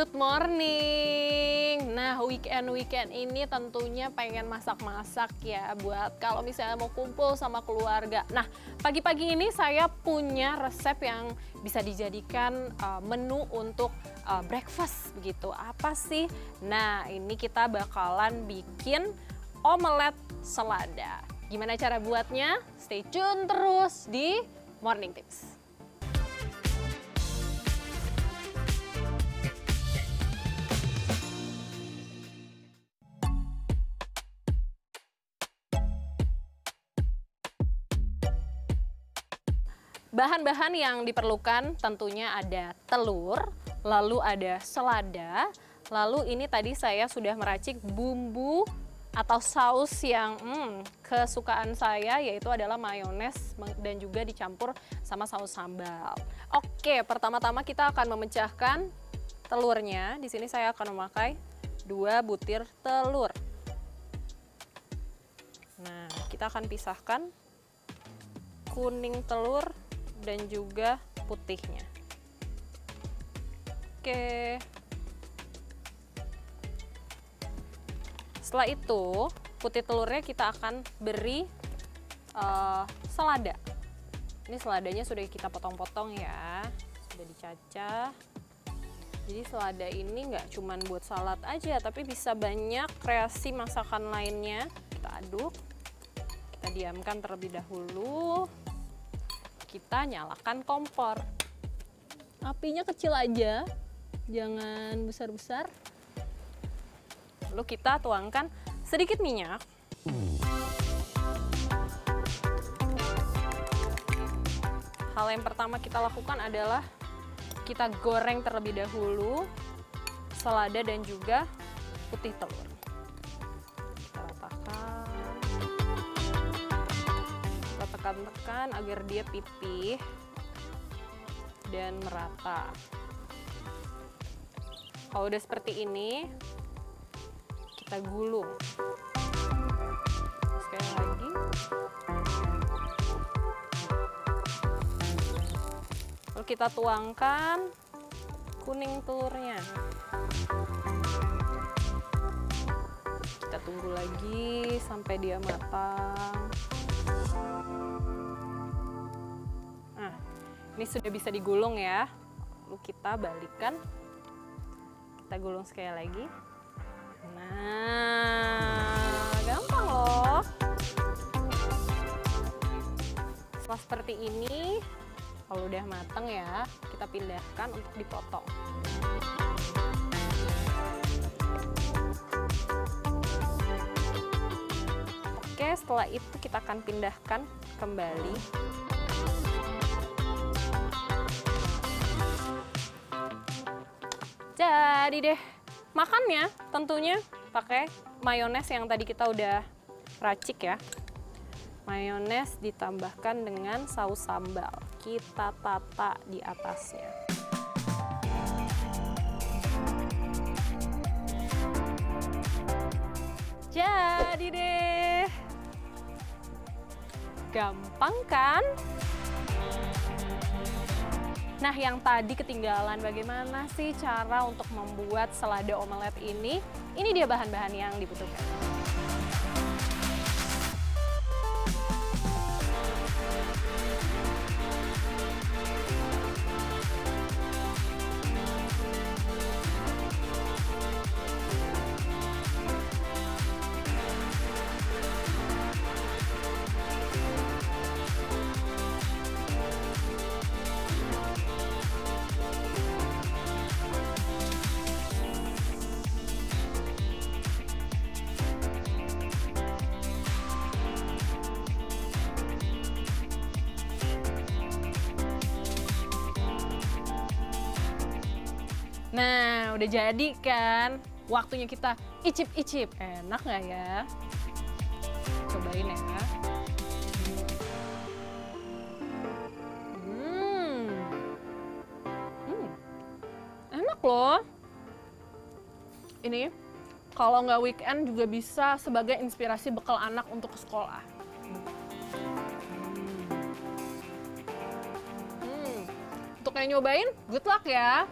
Good morning. Nah, weekend-weekend ini tentunya pengen masak-masak ya buat kalau misalnya mau kumpul sama keluarga. Nah, pagi-pagi ini saya punya resep yang bisa dijadikan uh, menu untuk uh, breakfast begitu. Apa sih? Nah, ini kita bakalan bikin omelet selada. Gimana cara buatnya? Stay tune terus di Morning Tips. Bahan-bahan yang diperlukan tentunya ada telur, lalu ada selada, lalu ini tadi saya sudah meracik bumbu atau saus yang hmm, kesukaan saya yaitu adalah mayones dan juga dicampur sama saus sambal. Oke, pertama-tama kita akan memecahkan telurnya. Di sini saya akan memakai dua butir telur. Nah, kita akan pisahkan kuning telur dan juga putihnya. Oke. Setelah itu, putih telurnya kita akan beri uh, selada. Ini seladanya sudah kita potong-potong ya, sudah dicacah. Jadi selada ini nggak cuma buat salad aja, tapi bisa banyak kreasi masakan lainnya. Kita aduk, kita diamkan terlebih dahulu kita nyalakan kompor. Apinya kecil aja, jangan besar-besar. Lalu kita tuangkan sedikit minyak. Hal yang pertama kita lakukan adalah kita goreng terlebih dahulu selada dan juga putih telur. Tekan-tekan agar dia pipih dan merata. Kalau udah seperti ini, kita gulung. Sekali lagi. Lalu kita tuangkan kuning telurnya. Kita tunggu lagi sampai dia matang. Ini sudah bisa digulung ya. Lalu kita balikan. Kita gulung sekali lagi. Nah, gampang loh. Setelah seperti ini, kalau udah matang ya, kita pindahkan untuk dipotong. Oke, setelah itu kita akan pindahkan kembali Jadi deh, makannya tentunya pakai mayones yang tadi kita udah racik ya. Mayones ditambahkan dengan saus sambal. Kita tata di atasnya. Jadi deh. Gampang kan? Nah, yang tadi ketinggalan bagaimana sih cara untuk membuat selada omelet ini? Ini dia bahan-bahan yang dibutuhkan. Nah, udah jadi kan? Waktunya kita icip-icip. Enak nggak ya? Cobain ya. Hmm. Hmm. Enak loh. Ini kalau nggak weekend juga bisa sebagai inspirasi bekal anak untuk ke sekolah. Hmm. Untuk yang nyobain, good luck ya.